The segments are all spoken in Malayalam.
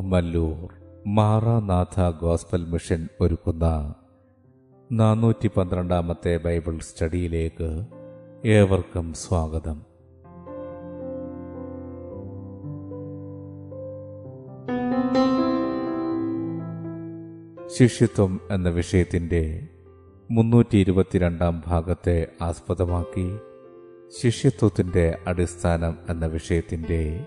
Kummalloor Maranatha Gospel Mission ഒരുക്കുന്ന നാനൂറ്റി പന്ത്രണ്ടാമത്തെ ബൈബിൾ സ്റ്റഡിയിലേക്ക് ഏവർക്കും സ്വാഗതം. ശിഷ്യത്വം എന്ന വിഷയത്തിന്റെ മുന്നൂറ്റി ഇരുപത്തിരണ്ടാം ഭാഗത്തെ ആസ്പദമാക്കി ശിഷ്യത്വത്തിന്റെ അടിസ്ഥാനം എന്ന വിഷയത്തിന്റെ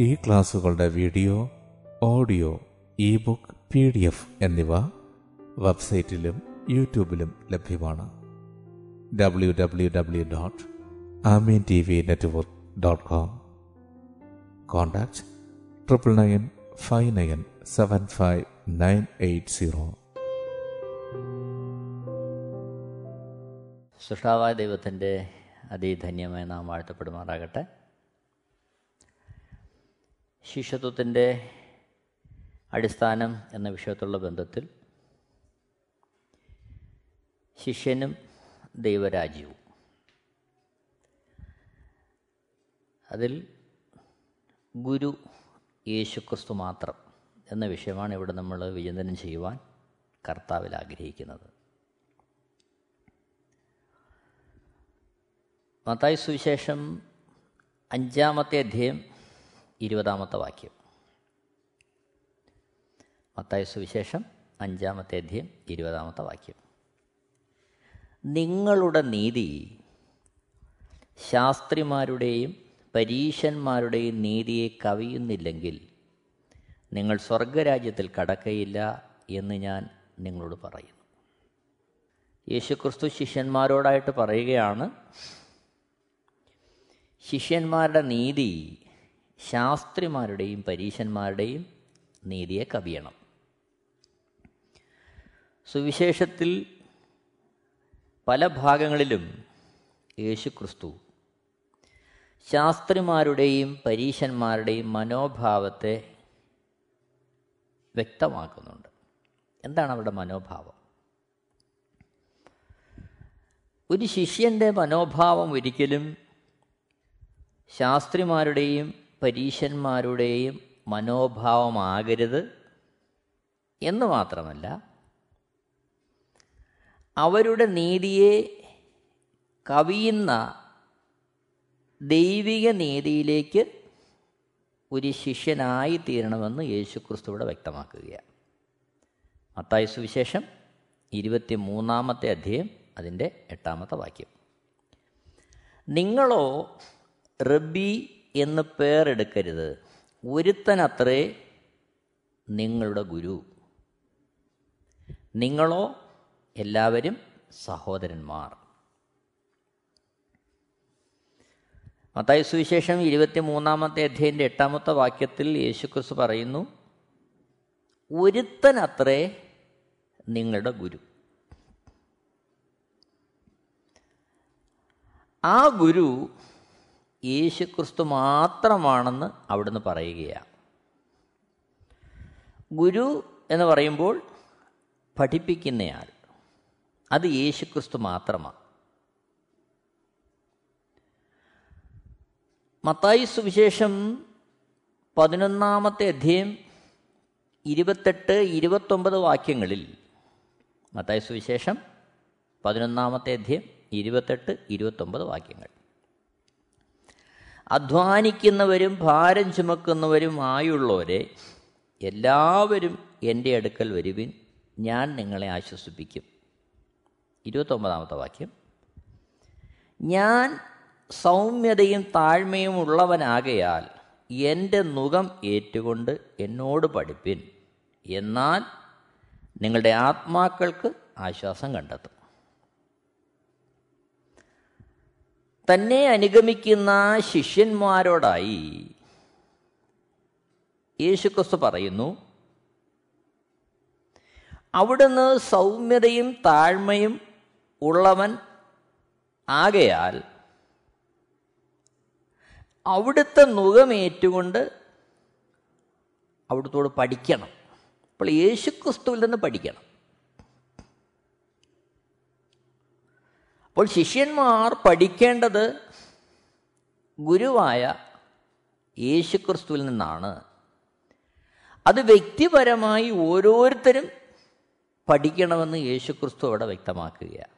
ഈ ക്ലാസുകളുടെ video audio e book P D F എന്നിവ വെബ്സൈറ്റിലും യൂട്യൂബിലും ലഭ്യമാണ്. W W W dot Amen T V network dot com. Contact triple nine five nine seven five nine eight zero. സൃഷ്ടാവായ ദൈവത്തിന്റെ അതിധന്യമായി നാം വാഴ്ത്തപ്പെടുമാറാകട്ടെ. ശിഷ്യത്വത്തിന്റെ അടിസ്ഥാനം എന്ന വിഷയത്തുള്ള ബന്ധത്തിൽ ശിഷ്യനും ദൈവരാജ്യവും. അതിൽ ഗുരു യേശുക്രിസ്തു മാത്രം എന്ന വിഷയമാണ് ഇവിടെ നമ്മൾ വിചിന്തനം ചെയ്യുവാൻ കർത്താവിൽ ആഗ്രഹിക്കുന്നത്. മത്തായി സുവിശേഷം അഞ്ചാമത്തെ അധ്യായം ഇരുപതാമത്തെ വാക്യം. മത്തായ സുവിശേഷം അഞ്ചാമത്തെ അധ്യയം ഇരുപതാമത്തെ വാക്യം. നിങ്ങളുടെ നീതി ശാസ്ത്രിമാരുടെയും പരീശന്മാരുടെയും നീതിയെ കവിയുന്നില്ലെങ്കിൽ നിങ്ങൾ സ്വർഗരാജ്യത്തിൽ കടക്കയില്ല എന്ന് ഞാൻ നിങ്ങളോട് പറയുന്നു. യേശുക്രിസ്തു ശിഷ്യന്മാരോടായിട്ട് പറയുകയാണ് ശിഷ്യന്മാരുടെ നീതി ശാസ്ത്രിമാരുടെയും പരീശന്മാരുടെയും നീതിയെ കവിയണം. സുവിശേഷത്തിൽ പല ഭാഗങ്ങളിലും യേശു ക്രിസ്തു ശാസ്ത്രിമാരുടെയും പരീശന്മാരുടെയും മനോഭാവത്തെ വ്യക്തമാക്കുന്നുണ്ട്. എന്താണ് അവരുടെ മനോഭാവം? ഒരു ശിഷ്യന്റെ മനോഭാവം ഒരിക്കലും ശാസ്ത്രിമാരുടെയും പരീശന്മാരുടെയും മനോഭാവമാകരുത് എന്ന് മാത്രമല്ല അവരുടെ നീതിയെ കവിയുന്ന ദൈവിക നീതിയിലേക്ക് ഒരു ശിഷ്യനായി തീരണമെന്ന് യേശുക്രിസ്തു ഇവിടെ വ്യക്തമാക്കുകയാണ്. മത്തായ സുവിശേഷം ഇരുപത്തി മൂന്നാമത്തെ അധ്യയം അതിന്റെ എട്ടാമത്തെ വാക്യം. നിങ്ങളോ റബ്ബി എന്ന് പേരെടുക്കരുത്. ഒരുത്തനത്രേ നിങ്ങളുടെ ഗുരു. നിങ്ങളോ എല്ലാവരും സഹോദരന്മാർ. മത്തായി സുവിശേഷം ഇരുപത്തി മൂന്നാമത്തെ അധ്യയന്റെ എട്ടാമത്തെ വാക്യത്തിൽ യേശുക്രിസ്തു പറയുന്നു ഒരുത്തനത്രേ നിങ്ങളുടെ ഗുരു. ആ ഗുരു യേശുക്രിസ്തു മാത്രമാണെന്ന് അവിടുന്ന് പറയുകയാണ്. ഗുരു എന്ന് പറയുമ്പോൾ പഠിപ്പിക്കുന്നയാൾ അത് യേശുക്രിസ്തു മാത്രമാണ്. മത്തായി സുവിശേഷം പതിനൊന്നാമത്തെ അധ്യയം ഇരുപത്തെട്ട് ഇരുപത്തൊമ്പത് വാക്യങ്ങളിൽ മത്തായി സുവിശേഷം പതിനൊന്നാമത്തെ അധ്യയം ഇരുപത്തെട്ട് ഇരുപത്തൊമ്പത് വാക്യങ്ങൾ. അധ്വാനിക്കുന്നവരും ഭാരം ചുമക്കുന്നവരും ആയുള്ളവരെ എല്ലാവരും എന്റെ അടുക്കൽ വരുവിൻ. ഞാൻ നിങ്ങളെ ആശ്വസിപ്പിക്കും. ഇരുപത്തൊമ്പതാമത്തെ വാക്യം. ഞാൻ സൗമ്യതയും താഴ്മയും ഉള്ളവനാകയാൽ എന്റെ മുഖം ഏറ്റുകൊണ്ട് എന്നോട് പഠിപ്പിൻ. എന്നാൽ നിങ്ങളുടെ ആത്മാക്കൾക്ക് ആശ്വാസം കണ്ടെത്തും. തന്നെ അനുഗമിക്കുന്ന ശിഷ്യന്മാരോടായി യേശുക്രിസ്തു പറയുന്നു അവിടുന്ന് സൗമ്യതയും താഴ്മയും ഉള്ളവൻ ആകയാൽ അവിടുത്തെ മുഖമേറ്റുകൊണ്ട് അവിടുത്തോട് പഠിക്കണം. അപ്പോൾ യേശുക്രിസ്തുവിൽ നിന്ന് പഠിക്കണം. അപ്പോൾ ശിഷ്യന്മാർ പഠിക്കേണ്ടത് ഗുരുവായ യേശുക്രിസ്തുവിൽ നിന്നാണ്. അത് വ്യക്തിപരമായി ഓരോരുത്തരും പഠിക്കണമെന്ന് യേശുക്രിസ്തു അവിടെ വ്യക്തമാക്കുകയാണ്.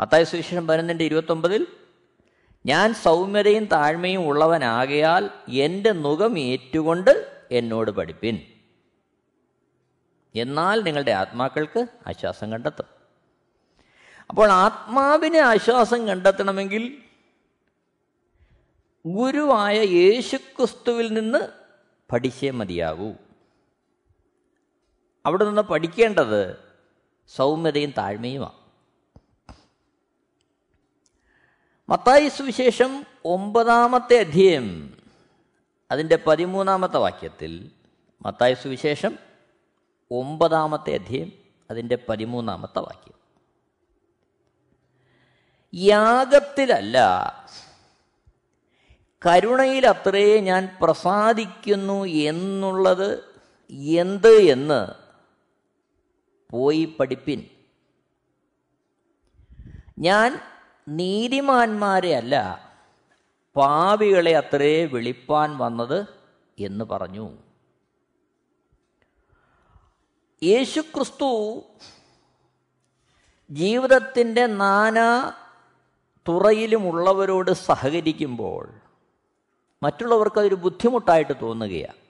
മത്തായ സുവിശേഷം പതിനൊന്നിന്റെ ഇരുപത്തൊമ്പതിൽ ഞാൻ സൗമ്യതയും താഴ്മയും ഉള്ളവനാകയാൽ എന്റെ മുഖം ഏറ്റുകൊണ്ട് എന്നോട് പഠിപ്പിൻ. എന്നാൽ നിങ്ങളുടെ ആത്മാക്കൾക്ക് ആശ്വാസം കണ്ടെത്തും. അപ്പോൾ ആത്മാവിനെ ആശ്വാസം കണ്ടെത്തണമെങ്കിൽ ഗുരുവായ യേശുക്രിസ്തുവിൽ നിന്ന് പഠിച്ചേ മതിയാകൂ. അവിടെ നിന്ന് പഠിക്കേണ്ടത് സൗമ്യതയും താഴ്മയുമാണ്. മത്തായി സുവിശേഷം ഒമ്പതാമത്തെ അധ്യയം അതിന്റെ പതിമൂന്നാമത്തെ വാക്യത്തിൽ മത്തായി സുവിശേഷം ഒമ്പതാമത്തെ അധ്യയം അതിന്റെ പതിമൂന്നാമത്തെ വാക്യം. യാഗത്തിലല്ല. കരുണയിലത്രേ ഞാൻ പ്രസാദിക്കുന്നു എന്നുള്ളത് എന്ത് എന്ന് പോയി പഠിപ്പിൻ. ഞാൻ നീതിമാന്മാരെ അല്ല പാവികളെ അത്രേ വിളിപ്പാൻ വന്നത് എന്ന് പറഞ്ഞു. യേശുക്രിസ്തു ജീവിതത്തിന്റെ നാനാ തുറയിലുമുള്ളവരോട് സഹകരിക്കുമ്പോൾ മറ്റുള്ളവർക്ക് അതൊരു ബുദ്ധിമുട്ടായിട്ട് തോന്നുകയാണ്.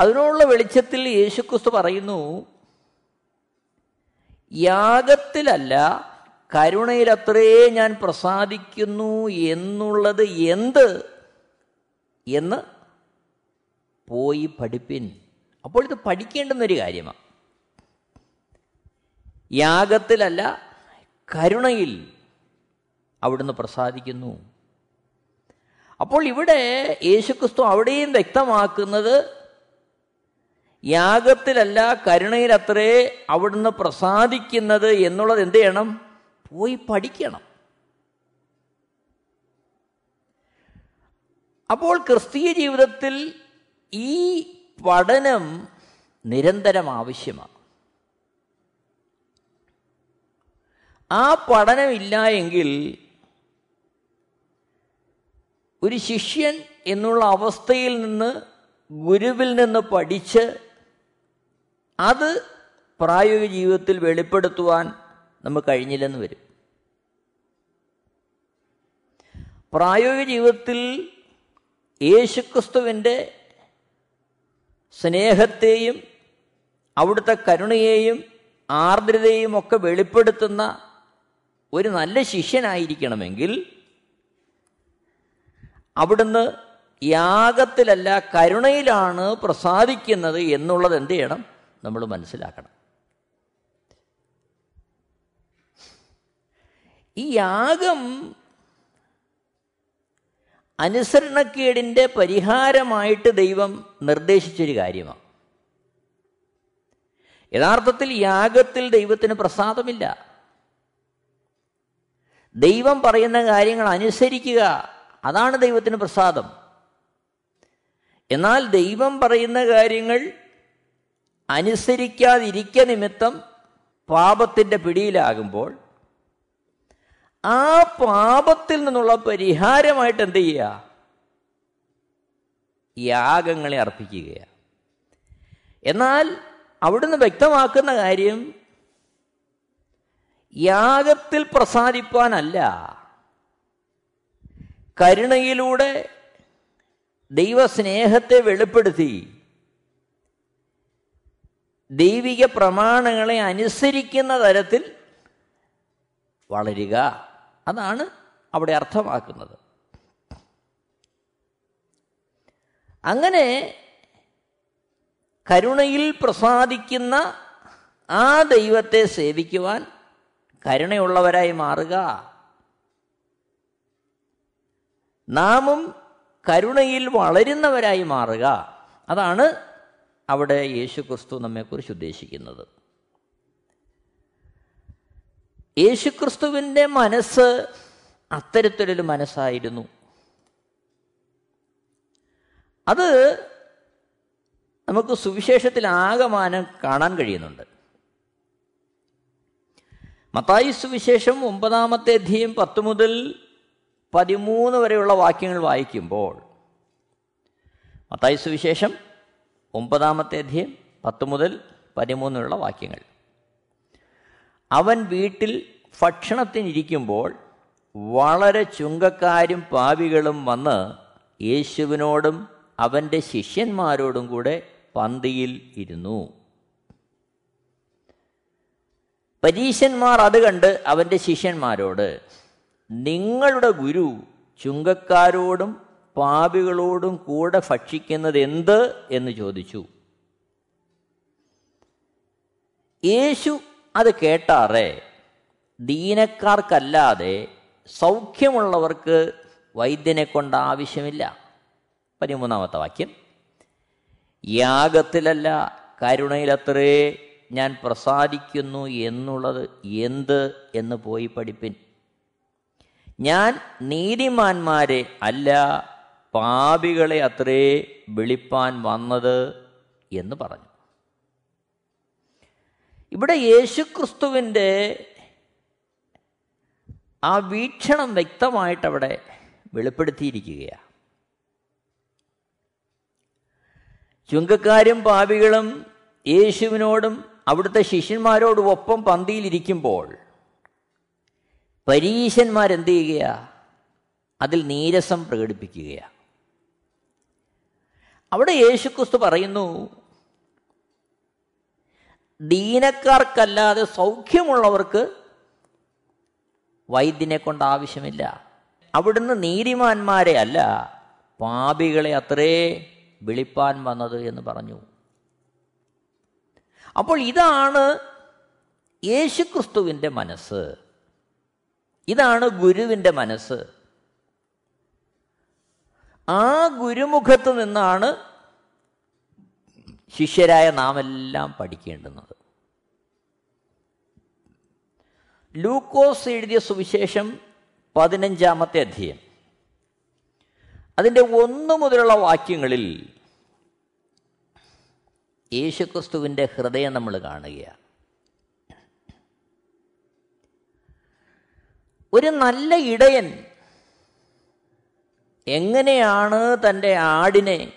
അതിനുള്ള വെളിച്ചത്തിൽ യേശുക്രിസ്തു പറയുന്നു യാഗത്തിലല്ല കരുണയിലത്രേ ഞാൻ പ്രസാദിക്കുന്നു എന്നുള്ളത് എന്ത്? എന്ന് പോയി പഠിപ്പിൻ. അപ്പോൾ ഇത് പഠിക്കേണ്ടുന്നൊരു കാര്യമാണ്. യാഗത്തിലല്ല കരുണയിൽ അവിടുന്ന് പ്രസാദിക്കുന്നു. അപ്പോൾ ഇവിടെ യേശുക്രിസ്തു അവിടെയും വ്യക്തമാക്കുന്നത് യാഗത്തിലല്ല കരുണയിലത്രേ അവിടുന്ന് പ്രസാദിക്കുന്നത് എന്നുള്ളത് എന്ത് ചെയ്യണം? പോയി പഠിക്കണം. അപ്പോൾ ക്രിസ്തീയ ജീവിതത്തിൽ ഈ പഠനം നിരന്തരം ആവശ്യമാണ്. ആ പഠനമില്ല എങ്കിൽ ഒരു ശിഷ്യൻ എന്നുള്ള അവസ്ഥയിൽ നിന്ന് ഗുരുവിൽ നിന്ന് പഠിച്ച് അത് പ്രായോഗിക ജീവിതത്തിൽ വെളിപ്പെടുത്തുവാൻ നമുക്ക് കഴിഞ്ഞില്ലെന്ന് വരും. പ്രായോഗിക ജീവിതത്തിൽ യേശുക്രിസ്തുവിന്റെ സ്നേഹത്തെയും അവിടുത്തെ കരുണയെയും ആർദ്രതയും ഒക്കെ വെളിപ്പെടുത്തുന്ന ഒരു നല്ല ശിഷ്യനായിരിക്കണമെങ്കിൽ അവിടുന്ന് യാഗത്തിലല്ല കരുണയിലാണ് പ്രസാദിക്കുന്നത് എന്നുള്ളത് എന്ത് ചെയ്യണം? നമ്മൾ മനസ്സിലാക്കണം. ഈ യാഗം അനുസരണക്കേടിന്റെ പരിഹാരമായിട്ട് ദൈവം നിർദ്ദേശിച്ചൊരു കാര്യമാണ്. യഥാർത്ഥത്തിൽ യാഗത്തിൽ ദൈവത്തിന് പ്രസാദമില്ല. ദൈവം പറയുന്ന കാര്യങ്ങൾ അനുസരിക്കുക. അതാണ് ദൈവത്തിന് പ്രസാദം. എന്നാൽ ദൈവം പറയുന്ന കാര്യങ്ങൾ അനുസരിക്കാതിരിക്ക നിമിത്തം പാപത്തിന്റെ പിടിയിലാകുമ്പോൾ ആ പാപത്തിൽ നിന്നുള്ള പരിഹാരമായിട്ട് എന്ത് ചെയ്യുക? യാഗങ്ങളെ അർപ്പിക്കുകയാണ്. എന്നാൽ അവിടുന്ന് വ്യക്തമാക്കുന്ന കാര്യം യാഗത്തിൽ പ്രസാദിപ്പാനല്ല. കരുണയിലൂടെ ദൈവസ്നേഹത്തെ വെളിപ്പെടുത്തി. ദൈവിക പ്രമാണങ്ങളെ അനുസരിക്കുന്ന തരത്തിൽ വളരുക. അതാണ് അവിടെ അർത്ഥമാക്കുന്നത്. അങ്ങനെ കരുണയിൽ പ്രസാദിക്കുന്ന ആ ദൈവത്തെ സേവിക്കുവാൻ കരുണയുള്ളവരായി മാറുക. നാമും കരുണയിൽ വളരുന്നവരായി മാറുക. അതാണ് അവിടെ യേശു ക്രിസ്തു നമ്മെക്കുറിച്ച് ഉദ്ദേശിക്കുന്നത്. യേശുക്രിസ്തുവിന്റെ മനസ്സ് അത്തരത്തിലൊരു മനസ്സായിരുന്നു. അത് നമുക്ക് സുവിശേഷത്തിൽ ആകമാനം കാണാൻ കഴിയുന്നുണ്ട്. മത്തായി സുവിശേഷം ഒമ്പതാമത്തെ അധ്യയം പത്ത് മുതൽ പതിമൂന്ന് വരെയുള്ള വാക്യങ്ങൾ വായിക്കുമ്പോൾ മത്തായി സുവിശേഷം ഒമ്പതാമത്തെ അധ്യയം പത്ത് മുതൽ പതിമൂന്നുള്ള വാക്യങ്ങൾ. അവൻ വീട്ടിൽ ഭക്ഷണത്തിനിരിക്കുമ്പോൾ വളരെ ചുങ്കക്കാരും പാവികളും വന്ന് യേശുവിനോടും അവന്റെ ശിഷ്യന്മാരോടും കൂടെ പന്തിയിൽ ഇരുന്നു. പരീശന്മാർ അത് കണ്ട് അവന്റെ ശിഷ്യന്മാരോട് നിങ്ങളുടെ ഗുരു ചുങ്കക്കാരോടും പാപികളോടും കൂടെ ഭക്ഷിക്കുന്നത് എന്ത്? എന്ന് ചോദിച്ചു. യേശു അത് കേട്ടാറേ ദീനക്കാർക്കല്ലാതെ സൗഖ്യമുള്ളവർക്ക് വൈദ്യനെ കൊണ്ട് ആവശ്യമില്ല. പതിമൂന്നാമത്തെ വാക്യം. യാഗത്തിലല്ല കരുണയിലത്രേ ഞാൻ പ്രസാദിക്കുന്നു എന്നുള്ളത് എന്ത് എന്ന് പോയി പഠിപ്പിൻ. ഞാൻ നീതിമാന്മാരെ അല്ല പാപികളെ അത്രേ വിളിപ്പാൻ വന്നത് എന്ന് പറഞ്ഞു. ഇവിടെ യേശുക്രിസ്തുവിന്റെ ആ വീക്ഷണം വ്യക്തമായിട്ട് അവിടെ വെളിപ്പെടുത്തിയിരിക്കുകയാണ്. ചുങ്കക്കാരും പാപികളും യേശുവിനോടും അവിടുത്തെ ശിഷ്യന്മാരോട് ഒപ്പം പന്തിയിലിരിക്കുമ്പോൾ പരീശന്മാരെന്ത് ചെയ്യുകയാ? അതിൽ നീരസം പ്രകടിപ്പിക്കുകയാണ് അവിടെ യേശുക്രിസ്തു പറയുന്നു ദീനക്കാർക്കല്ലാതെ സൗഖ്യമുള്ളവർക്ക് വൈദ്യനെ കൊണ്ട് ആവശ്യമില്ല. അവിടുന്ന് നീതിമാന്മാരെ അല്ല പാപികളെ അത്രേ വിളിപ്പാൻ വന്നത് എന്ന് പറഞ്ഞു. അപ്പോൾ ഇതാണ് യേശുക്രിസ്തുവിന്റെ മനസ്സ്. ഇതാണ് ഗുരുവിന്റെ മനസ്സ്. ആ ഗുരുമുഖത്ത് നിന്നാണ് ശിഷ്യരായ നാം എല്ലാം പഠിക്കേണ്ടുന്നത്. ലൂക്കോസ് എഴുതിയ സുവിശേഷം പതിനഞ്ചാമത്തെ അധ്യയം. അതിന്റെ ഒന്നു മുതലുള്ള വാക്യങ്ങളിൽ യേശുക്രിസ്തുവിന്റെ ഹൃദയം നമ്മൾ കാണുകയാണ്. ഒരു നല്ല ഇടയൻ എങ്ങനെയാണ് തന്റെ ആടിനെ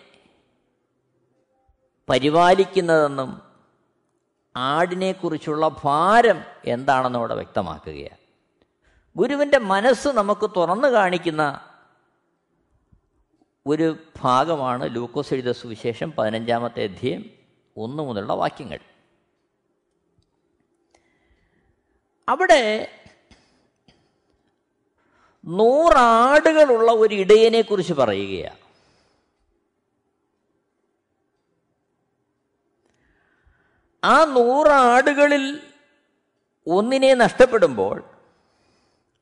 പരിപാലിക്കുന്നതെന്നും ആടിനെക്കുറിച്ചുള്ള ഭാരം എന്താണെന്നും അവിടെ വ്യക്തമാക്കുകയാണ്. ഗുരുവിന്റെ മനസ്സ് നമുക്ക് തുറന്നു കാണിക്കുന്ന ഒരു ഭാഗമാണ് ലൂക്കോസ് എഴുത സുവിശേഷം പതിനഞ്ചാമത്തെ അധ്യയം ഒന്ന് മുതലുള്ള വാക്യങ്ങൾ. അവിടെ നൂറാടുകളുള്ള ഒരു ഇടയനെ കുറിച്ച് പറയുകയാണ് ആ നൂറാടുകളിൽ ഒന്നിനെ നഷ്ടപ്പെടുമ്പോൾ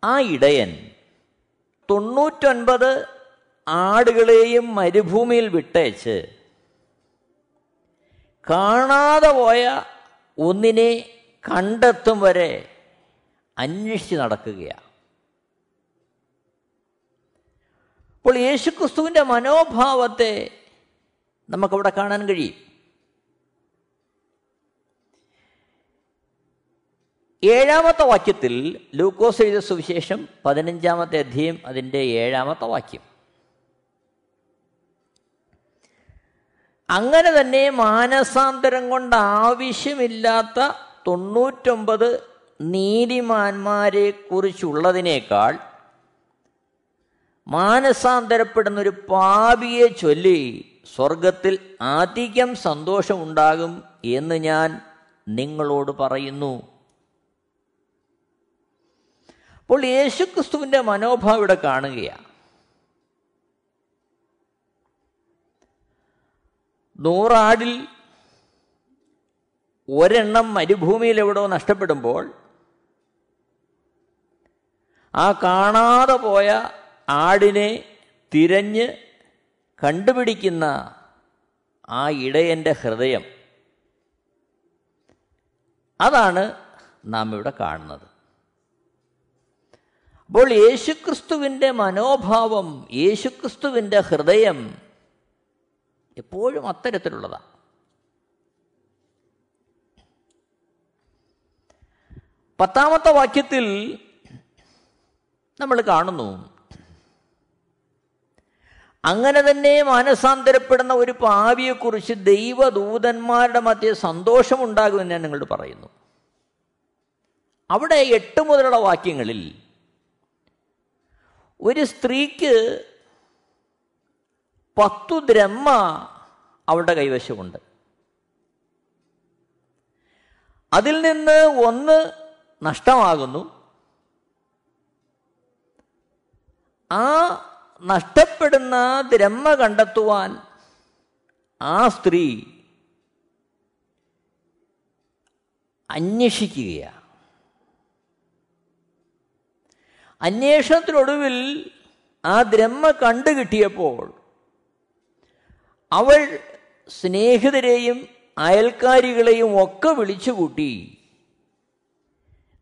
ആ ഇടയൻ തൊണ്ണൂറ്റൊൻപത് ആടുകളെയും മരുഭൂമിയിൽ വിട്ടേച്ച് കാണാതെ പോയ ഒന്നിനെ കണ്ടെത്തും വരെ അന്വേഷിച്ച് നടക്കുകയാണ് അപ്പോൾ യേശുക്രിസ്തുവിന്റെ മനോഭാവത്തെ നമുക്കവിടെ കാണാൻ കഴിയും. ഏഴാമത്തെ വാക്യത്തിൽ ലൂക്കോസ് എഴുത സുവിശേഷം പതിനഞ്ചാമത്തെ അധ്യയം അതിന്റെ ഏഴാമത്തെ വാക്യം. അങ്ങനെ തന്നെ മാനസാന്തരം കൊണ്ട് ആവശ്യമില്ലാത്ത തൊണ്ണൂറ്റൊമ്പത് നീതിമാന്മാരെ കുറിച്ചുള്ളതിനേക്കാൾ മാനസാന്തരപ്പെടുന്ന ഒരു പാപിയെ ചൊല്ലി സ്വർഗത്തിൽ അധികം സന്തോഷമുണ്ടാകും എന്ന് ഞാൻ നിങ്ങളോട് പറയുന്നു. അപ്പോൾ യേശുക്രിസ്തുവിന്റെ മനോഭാവം ഇവിടെ കാണുകയാണ്. നൂറാടിൽ ഒരെണ്ണം മരുഭൂമിയിൽ എവിടോ നഷ്ടപ്പെടുമ്പോൾ ആ കാണാതെ പോയ ആടിനെ തിരഞ്ഞ് കണ്ടുപിടിക്കുന്ന ആ ഇടയന്റെ ഹൃദയം. അതാണ് നാം ഇവിടെ കാണുന്നത്. അപ്പോൾ യേശുക്രിസ്തുവിന്റെ മനോഭാവം യേശുക്രിസ്തുവിന്റെ ഹൃദയം എപ്പോഴും അത്തരത്തിലുള്ളതാണ് പത്താമത്തെ വാക്യത്തിൽ നമ്മൾ കാണുന്നു അങ്ങനെ തന്നെ മാനസാന്തരപ്പെടുന്ന ഒരു പാവിയെക്കുറിച്ച് ദൈവദൂതന്മാരുടെ മധ്യ സന്തോഷമുണ്ടാകുമെന്ന് ഞാൻ നിങ്ങളോട് പറയുന്നു. അവിടെ എട്ട് മുതലുള്ള വാക്യങ്ങളിൽ ഒരു സ്ത്രീക്ക് പത്തു ദ്രഹ്മ അവളുടെ കൈവശമുണ്ട്. അതിൽ നിന്ന് ഒന്ന് നഷ്ടമാകുന്നു. ആ നഷ്ടപ്പെടുന്ന ദ്രഹ്മ കണ്ടെത്തുവാൻ ആ സ്ത്രീ അന്വേഷിക്കുകയാണ് അന്വേഷണത്തിനൊടുവിൽ ആ ദ്രഹ്മ കണ്ടു കിട്ടിയപ്പോൾ അവൾ സ്നേഹിതരെയും അയൽക്കാരികളെയും ഒക്കെ വിളിച്ചുകൂട്ടി.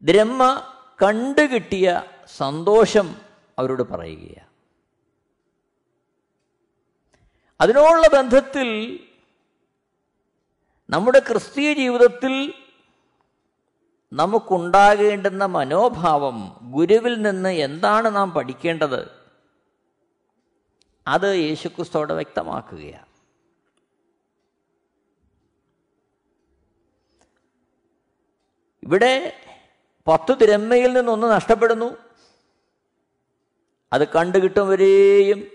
ബ്രഹ്മ കണ്ടുകിട്ടിയ സന്തോഷം അവരോട് പറയുകയാണ്. അതിനോടുള്ള ബന്ധത്തിൽ നമ്മുടെ ക്രിസ്തീയ ജീവിതത്തിൽ നമുക്കുണ്ടാകേണ്ടുന്ന മനോഭാവം ഗുരുവിൽ നിന്ന് എന്താണ് നാം പഠിക്കേണ്ടത്? അത് യേശുക്രിസ്തോടെ വ്യക്തമാക്കുകയാണ്. ഇവിടെ പത്ത് തിരമ്മയിൽ നിന്നൊന്ന് നഷ്ടപ്പെടുന്നു. അത് കണ്ടുകിട്ടുവരെയും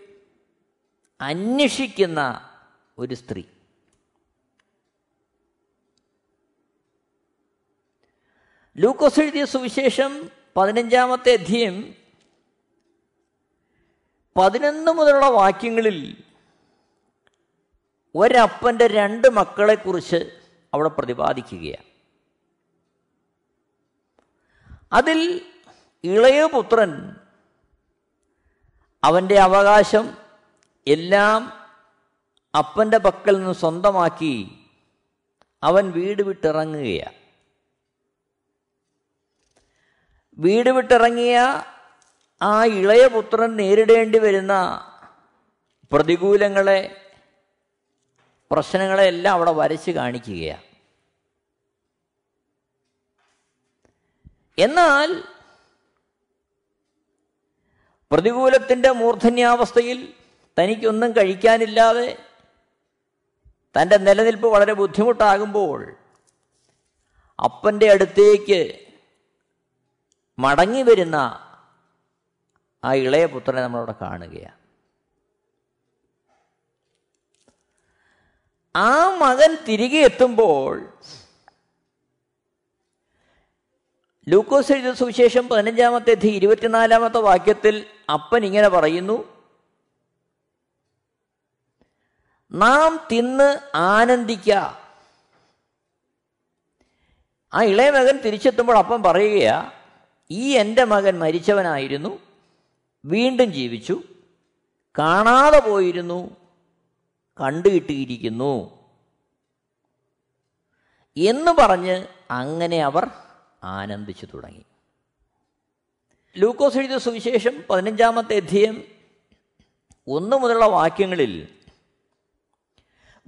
അന്വേഷിക്കുന്ന ഒരു സ്ത്രീ. ലൂക്കോസ് എഴുതിയ സുവിശേഷം പതിനഞ്ചാമത്തെ അധ്യയം പതിനൊന്ന് മുതലുള്ള വാക്യങ്ങളിൽ ഒരപ്പന്റെ രണ്ട് മക്കളെക്കുറിച്ച് അവിടെ പ്രതിപാദിക്കുകയാണ്. അതിൽ ഇളയ പുത്രൻ അവന്റെ അവകാശം എല്ലാം അപ്പന്റെ പക്കൽ നിന്ന് സ്വന്തമാക്കി അവൻ വീട് വിട്ടിറങ്ങുകയാണ് വീട് വിട്ടിറങ്ങിയ ആ ഇളയ പുത്രൻ നേരിടേണ്ടി വരുന്ന പ്രതികൂലങ്ങളെ പ്രശ്നങ്ങളെ എല്ലാം അവിടെ വരച്ച് കാണിക്കുകയാണ് എന്നാൽ പ്രതികൂലത്തിന്റെ മൂർധന്യാവസ്ഥയിൽ തനിക്കൊന്നും കഴിക്കാനില്ലാതെ തന്റെ നിലനിൽപ്പ് വളരെ ബുദ്ധിമുട്ടാകുമ്പോൾ അപ്പന്റെ അടുത്തേക്ക് മടങ്ങി വരുന്ന ആ ഇളയ പുത്രനെ നമ്മളവിടെ കാണുകയാണ്. ആ മകൻ തിരികെ എത്തുമ്പോൾ ലൂക്കോസ് എഴുതിയ സുവിശേഷം പതിനഞ്ചാമത്തെ ഇരുപത്തിനാലാമത്തെ വാക്യത്തിൽ അപ്പൻ ഇങ്ങനെ പറയുന്നു. നാം തിന്ന് ആനന്ദിക്ക. ആ ഇളയ മകൻ തിരിച്ചെത്തുമ്പോൾ അപ്പൻ പറയുകയാ ഈ എന്റെ മകൻ മരിച്ചവനായിരുന്നു വീണ്ടും ജീവിച്ചു കാണാതെ പോയിരുന്നു കണ്ടുകിട്ടിയിരിക്കുന്നു. എന്ന് പറഞ്ഞ് അങ്ങനെ അവർ ആനന്ദിച്ചു തുടങ്ങി. ലൂക്കോസ് എഴുതിയ സുവിശേഷം പതിനഞ്ചാമത്തെ അധ്യയം ഒന്ന് മുതലുള്ള വാക്യങ്ങളിൽ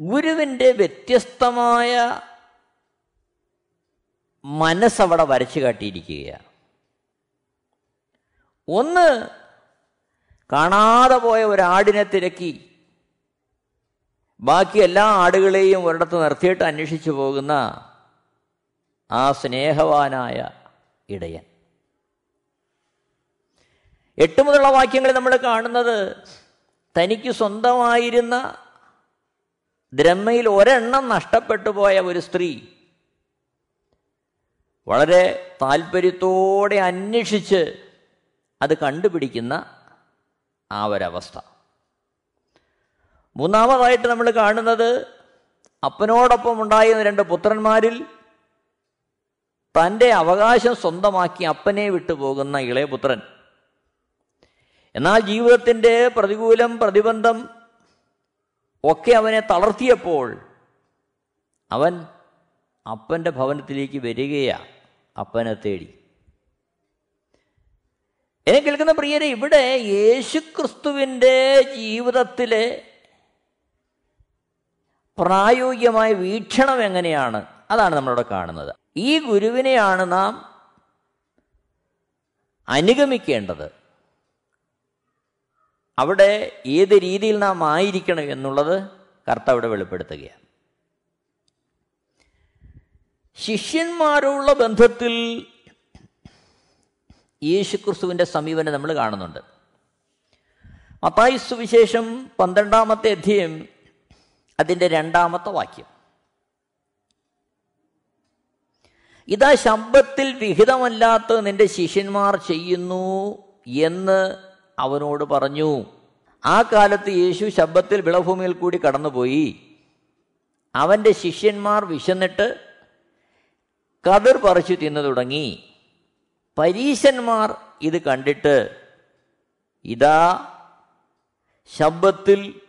ഗുരുവിന്റെ വ്യത്യസ്തമായ മനസ്സവിടെ വരച്ചു കാട്ടിയിരിക്കുകയാണ് ഒന്ന് കാണാതെ പോയ ഒരാടിനെ തിരക്കി. ബാക്കി എല്ലാ ആടുകളെയും ഒരിടത്ത് നിർത്തിയിട്ട് അന്വേഷിച്ചു പോകുന്ന ആ സ്നേഹവാനായ ഇടയൻ. എട്ട് മുതലുള്ള വാക്യങ്ങളിൽ നമ്മൾ കാണുന്നത് തനിക്ക് സ്വന്തമായിരുന്ന ദ്രഹ്മയിൽ ഒരെണ്ണം നഷ്ടപ്പെട്ടു പോയ ഒരു സ്ത്രീ വളരെ താല്പര്യത്തോടെ അന്വേഷിച്ച് അത് കണ്ടുപിടിക്കുന്ന ആ ഒരവസ്ഥ. മൂന്നാമതായിട്ട് നമ്മൾ കാണുന്നത് അപ്പനോടൊപ്പം ഉണ്ടായിരുന്ന രണ്ട് പുത്രന്മാരിൽ തന്റെ അവകാശം സ്വന്തമാക്കി അപ്പനെ വിട്ടുപോകുന്ന ഇളയപുത്രൻ. ഇളയ എന്നാൽ ജീവിതത്തിന്റെ പ്രതികൂലം പ്രതിബന്ധം ഒക്കെ അവനെ തളർത്തിയപ്പോൾ അവൻ അപ്പന്റെ ഭവനത്തിലേക്ക് വരികയാ അപ്പനെ തേടി. എന്നെ കേൾക്കുന്ന പ്രിയരെ ഇവിടെ യേശുക്രിസ്തുവിന്റെ ജീവിതത്തിലെ പ്രായോഗികമായ വീക്ഷണം എങ്ങനെയാണ്? അതാണ് നമ്മളിവിടെ കാണുന്നത്. ഈ ഗുരുവിനെയാണ് നാം അനുഗമിക്കേണ്ടത്. അവിടെ ഏത് രീതിയിൽ നാം ആയിരിക്കണം എന്നുള്ളത് കർത്താവിടെ വെളിപ്പെടുത്തുകയാണ്. ശിഷ്യന്മാരുള്ള ബന്ധത്തിൽ യേശുക്രിസ്തുവിന്റെ സമീപനം നമ്മൾ കാണുന്നുണ്ട്. മത്തായി സുവിശേഷം പന്ത്രണ്ടാമത്തെ അധ്യയം അതിന്റെ രണ്ടാമത്തെ വാക്യം. ഇതാ ശബ്ദത്തിൽ വിഹിതമല്ലാത്ത നിന്റെ ശിഷ്യന്മാർ ചെയ്യുന്നു എന്ന് അവനോട് പറഞ്ഞു. ആ കാലത്ത് യേശു ശബ്ദത്തിൽ വിളഭൂമിയിൽ കൂടി കടന്നുപോയി. അവന്റെ ശിഷ്യന്മാർ വിശന്നിട്ട് കതിർ പറിച്ചു തിന്നു തുടങ്ങി. പരീശന്മാർ ഇത് കണ്ടിട്ട് ഇതാ ശബ്ദത്തിൽ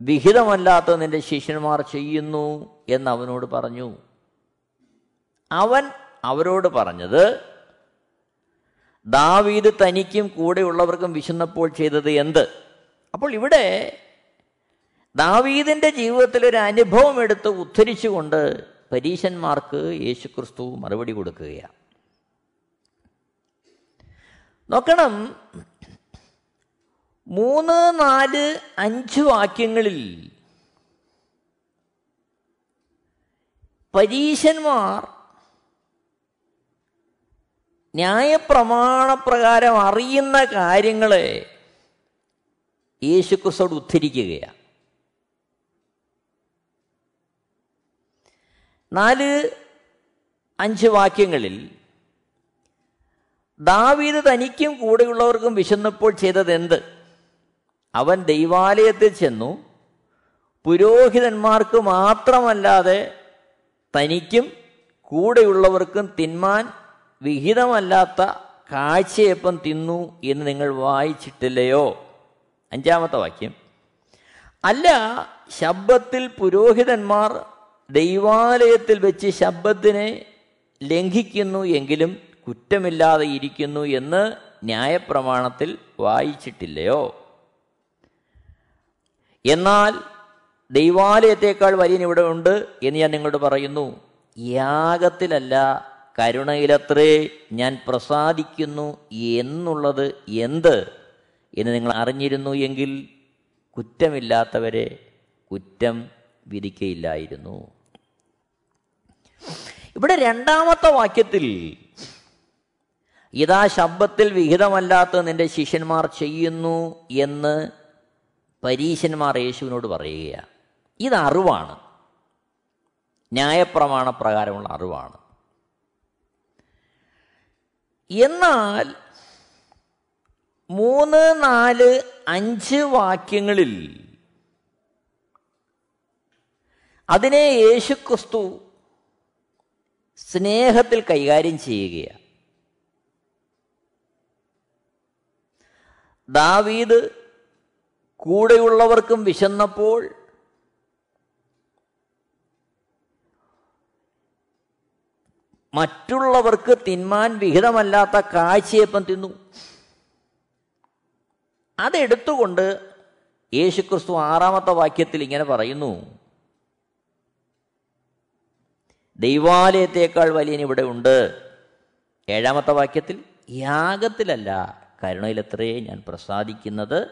വിഹിതമല്ലാത്ത നിന്റെ ശിഷ്യന്മാർ ചെയ്യുന്നു എന്ന് അവനോട് പറഞ്ഞു. അവൻ അവരോട് പറഞ്ഞത് ദാവീദ് തനിക്കും കൂടെയുള്ളവർക്കും വിശന്നപ്പോൾ ചെയ്തത് എന്ത്? അപ്പോൾ ഇവിടെ ദാവീദിന്റെ ജീവിതത്തിൽ ഒരു അനുഭവം എടുത്ത് ഉദ്ധരിച്ചുകൊണ്ട് പരീശന്മാർക്ക് യേശുക്രിസ്തു മറുപടി കൊടുക്കുകയാണ്. നോക്കണം മൂന്ന് നാല് അഞ്ച് വാക്യങ്ങളിൽ പരീശന്മാർ ന്യായപ്രമാണപ്രകാരം അറിയുന്ന കാര്യങ്ങളെ യേശുക്രിസ്തോട് ഉദ്ധരിക്കുകയാണ് നാല് അഞ്ച് വാക്യങ്ങളിൽ ദാവീദ് തനിക്കും കൂടെയുള്ളവർക്കും വിശന്നപ്പോൾ ചെയ്തത് എന്ത് അവൻ ദൈവാലയത്തിൽ ചെന്നു പുരോഹിതന്മാർക്ക് മാത്രമല്ലാതെ തനിക്കും കൂടെയുള്ളവർക്കും തിന്മാൻ വിഹിതമല്ലാത്ത കാഴ്ചയപ്പം തിന്നു എന്ന് നിങ്ങൾ വായിച്ചിട്ടില്ലയോ? അഞ്ചാമത്തെ വാക്യം. അല്ല ശബ്ദത്തിൽ പുരോഹിതന്മാർ ദൈവാലയത്തിൽ വെച്ച് ശബ്ദത്തിനെ ലംഘിക്കുന്നു എങ്കിലും കുറ്റമില്ലാതെ ഇരിക്കുന്നു എന്ന് ന്യായപ്രമാണത്തിൽ വായിച്ചിട്ടില്ലയോ? എന്നാൽ ദൈവാലയത്തേക്കാൾ വലിയ ഇവിടെ ഉണ്ട് എന്ന് ഞാൻ നിങ്ങളോട് പറയുന്നു. യാഗത്തിലല്ല കരുണയിലത്രേ ഞാൻ പ്രസാദിക്കുന്നു എന്നുള്ളത് എന്ത് എന്ന് നിങ്ങൾ അറിഞ്ഞിരുന്നു എങ്കിൽ കുറ്റമില്ലാത്തവരെ കുറ്റം വിധിക്കയില്ലായിരുന്നു. ഇവിടെ രണ്ടാമത്തെ വാക്യത്തിൽ ഇതാ ശബ്ദത്തിൽ വിഹിതമല്ലാത്ത നിന്റെ ശിഷ്യന്മാർ ചെയ്യുന്നു എന്ന് പരീശന്മാർ യേശുവിനോട് പറയുകയാണ്. ഇത് അറിവാണ്. ന്യായപ്രമാണ പ്രകാരമുള്ള അറിവാണ്. എന്നാൽ മൂന്ന് നാല് അഞ്ച് വാക്യങ്ങളിൽ അതിനെ യേശുക്രിസ്തു സ്നേഹത്തിൽ കൈകാര്യം ചെയ്യുകയാണ്. ദാവീദ് കൂടെയുള്ളവർക്കും വിശന്നപ്പോൾ മറ്റുള്ളവർക്ക് തിന്മാൻ വിഹിതമല്ലാത്ത കാഴ്ചയപ്പം തിന്നു. അതെടുത്തുകൊണ്ട് യേശുക്രിസ്തു ആറാമത്തെ വാക്യത്തിൽ ഇങ്ങനെ പറയുന്നു. ദൈവാലയത്തേക്കാൾ വലിയൻ ഇവിടെ ഉണ്ട്. ഏഴാമത്തെ വാക്യത്തിൽ യാഗത്തിലല്ല കരുണയിലെത്രയേ ഞാൻ പ്രസാദിക്കുന്നത്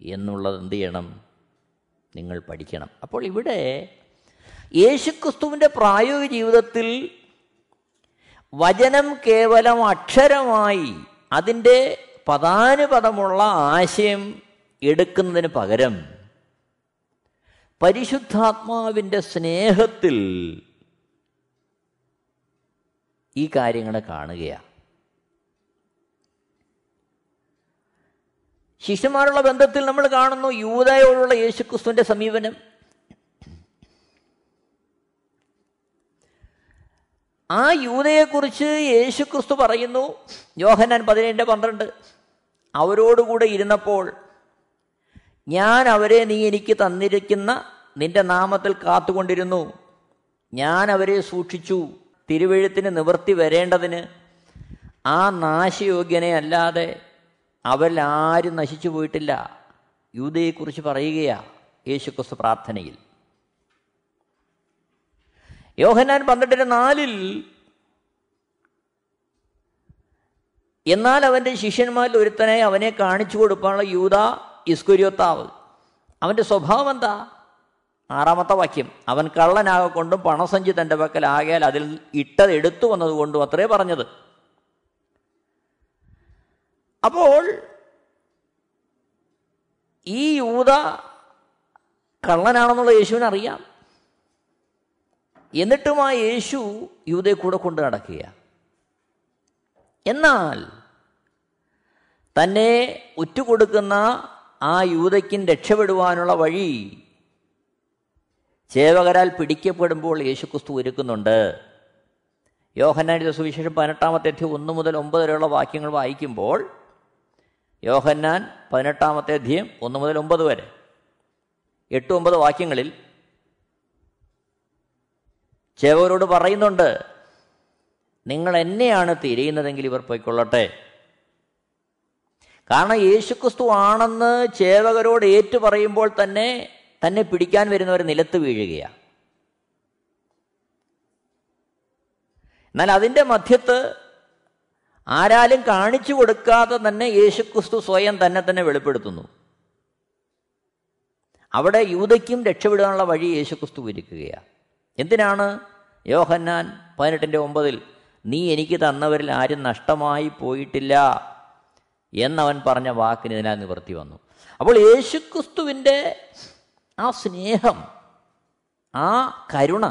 എന്നുള്ളത് എന്ത് ചെയ്യണം? നിങ്ങൾ പഠിക്കണം. അപ്പോൾ ഇവിടെ യേശുക്രിസ്തുവിന്റെ പ്രായോഗിക ജീവിതത്തിൽ വചനം കേവലം അക്ഷരമായി അതിന്റെ പദാനുപദമുള്ള ആശയം എടുക്കുന്നതിന് പകരം പരിശുദ്ധാത്മാവിന്റെ സ്നേഹത്തിൽ ഈ കാര്യങ്ങളെ കാണുകയാണ് ശിഷ്യന്മാരുള്ള ബന്ധത്തിൽ നമ്മൾ കാണുന്നു യൂതയോടുള്ള യേശുക്രിസ്തുവിന്റെ സമീപനം. ആ യൂതയെക്കുറിച്ച് യേശു ക്രിസ്തു പറയുന്നു. യോഹന്നാൻ പതിനേഴിന്റെ പന്ത്രണ്ട്. അവരോടുകൂടെ ഇരുന്നപ്പോൾ ഞാൻ അവരെ നീ എനിക്ക് തന്നിരിക്കുന്ന നിന്റെ നാമത്തിൽ കാത്തുകൊണ്ടിരുന്നു. ഞാൻ അവരെ സൂക്ഷിച്ചു. തിരുവഴുത്തിന് നിവൃത്തി വരേണ്ടതിന് ആ നാശയോഗ്യനെ അല്ലാതെ അവരിൽ ആരും നശിച്ചു പോയിട്ടില്ല. യൂതയെക്കുറിച്ച് പറയുകയാണ് യേശുക്രിസ്തു പ്രാർത്ഥനയിൽ. യോഹന്നാൻ പന്ത്രണ്ടിന് നാലിൽ എന്നാൽ അവന്റെ ശിഷ്യന്മാരിൽ ഒരുത്തനെ അവനെ കാണിച്ചു കൊടുക്കാനുള്ള യൂത ഇസ്കുര്യോത്താവ്. അവന്റെ സ്വഭാവം എന്താ? ആറാമത്തെ വാക്യം അവൻ കള്ളനാകൊണ്ടും പണസഞ്ചി തന്റെ പക്കൽ ആകയാൽ അതിൽ ഇട്ടത് എടുത്തു വന്നതുകൊണ്ടും അത്രേ പറഞ്ഞത്. അപ്പോൾ ഈ യൂത കള്ളനാണെന്നുള്ള യേശുവിന് അറിയാം എന്നിട്ടും ആ യേശു യൂതയെ കൂടെ കൊണ്ട് നടക്കുക എന്നാൽ തന്നെ ഉറ്റുകൊടുക്കുന്ന ആ യൂതയ്ക്കും രക്ഷപ്പെടുവാനുള്ള വഴി ചേവകരാൽ പിടിക്കപ്പെടുമ്പോൾ യേശുക്രിസ്തു ഒരുക്കുന്നുണ്ട്. യോഹന്നാന്റെ സുവിശേഷം പതിനെട്ടാമത്തെ അധ്യയം ഒന്ന് മുതൽ ഒമ്പത് വരെയുള്ള വാക്യങ്ങൾ വായിക്കുമ്പോൾ യോഹന്നാൻ പതിനെട്ടാമത്തെ അധ്യയം ഒന്ന് മുതൽ ഒമ്പത് വരെ. എട്ട് ഒമ്പത് വാക്യങ്ങളിൽ ചേവകരോട് പറയുന്നുണ്ട് നിങ്ങൾ എന്നെയാണ് തിരയുന്നതെങ്കിൽ ഇവർ പോയിക്കൊള്ളട്ടെ. കാരണം യേശുക്രിസ്തു ആണെന്ന് ചേവകരോട് ഏറ്റു പറയുമ്പോൾ തന്നെ തന്നെ പിടിക്കാൻ വരുന്നവർ നിലത്ത് വീഴുകയാണ് എന്നാൽ അതിന്റെ മധ്യത്ത് ആരാലും കാണിച്ചു കൊടുക്കാതെ തന്നെ യേശുക്രിസ്തു സ്വയം തന്നെ തന്നെ വെളിപ്പെടുത്തുന്നു. അവിടെ യൂതയ്ക്കും രക്ഷപ്പെടാനുള്ള വഴി യേശുക്രിസ്തു ഒരുക്കുകയാണ് എന്തിനാണ്? യോഹന്നാൻ പതിനെട്ടിന്റെ ഒമ്പതിൽ നീ എനിക്ക് തന്നവരിൽ ആരും നഷ്ടമായി പോയിട്ടില്ല എന്നവൻ പറഞ്ഞ വാക്കിന് ഇതിനാൽ നിവർത്തി വന്നു. അപ്പോൾ യേശുക്രിസ്തുവിന്റെ ആ സ്നേഹം ആ കരുണ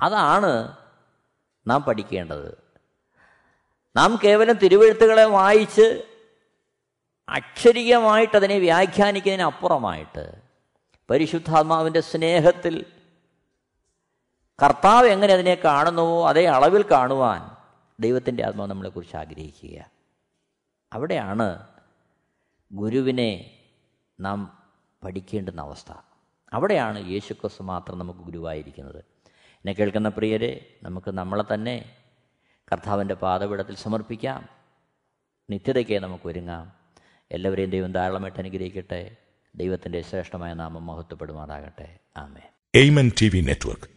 അതാണ് നാം പഠിക്കേണ്ടത്. നാം കേവലം തിരുവഴുത്തുകളെ വായിച്ച് അക്ഷരികമായിട്ട് അതിനെ വ്യാഖ്യാനിക്കുന്നതിനപ്പുറമായിട്ട് പരിശുദ്ധാത്മാവിന്റെ സ്നേഹത്തിൽ കർത്താവ് എങ്ങനെ അതിനെ കാണുന്നുവോ അതേ അളവിൽ കാണുവാൻ ദൈവത്തിന്റെ ആത്മാവ് നമ്മളെക്കുറിച്ച് ആഗ്രഹിക്കുക. അവിടെയാണ് ഗുരുവിനെ നാം പഠിക്കേണ്ടുന്ന അവസ്ഥ. അവിടെയാണ് യേശുക്രിസ്തു മാത്രം നമുക്ക് ഗുരുവായിരിക്കുന്നത്. എന്നെ കേൾക്കുന്ന പ്രിയരെ നമുക്ക് നമ്മളെ തന്നെ കർത്താവിന്റെ പാതപീഠത്തിൽ സമർപ്പിക്കാം. നിത്യതയ്ക്ക് നമുക്ക് ഒരുങ്ങാം. എല്ലാവരെയും ദൈവം ധാരാളമായിട്ട് അനുഗ്രഹിക്കട്ടെ. ദൈവത്തിന്റെ ശ്രേഷ്ഠമായ നാമം മഹത്വപ്പെടുമാറാകട്ടെ. Amen Amen T V network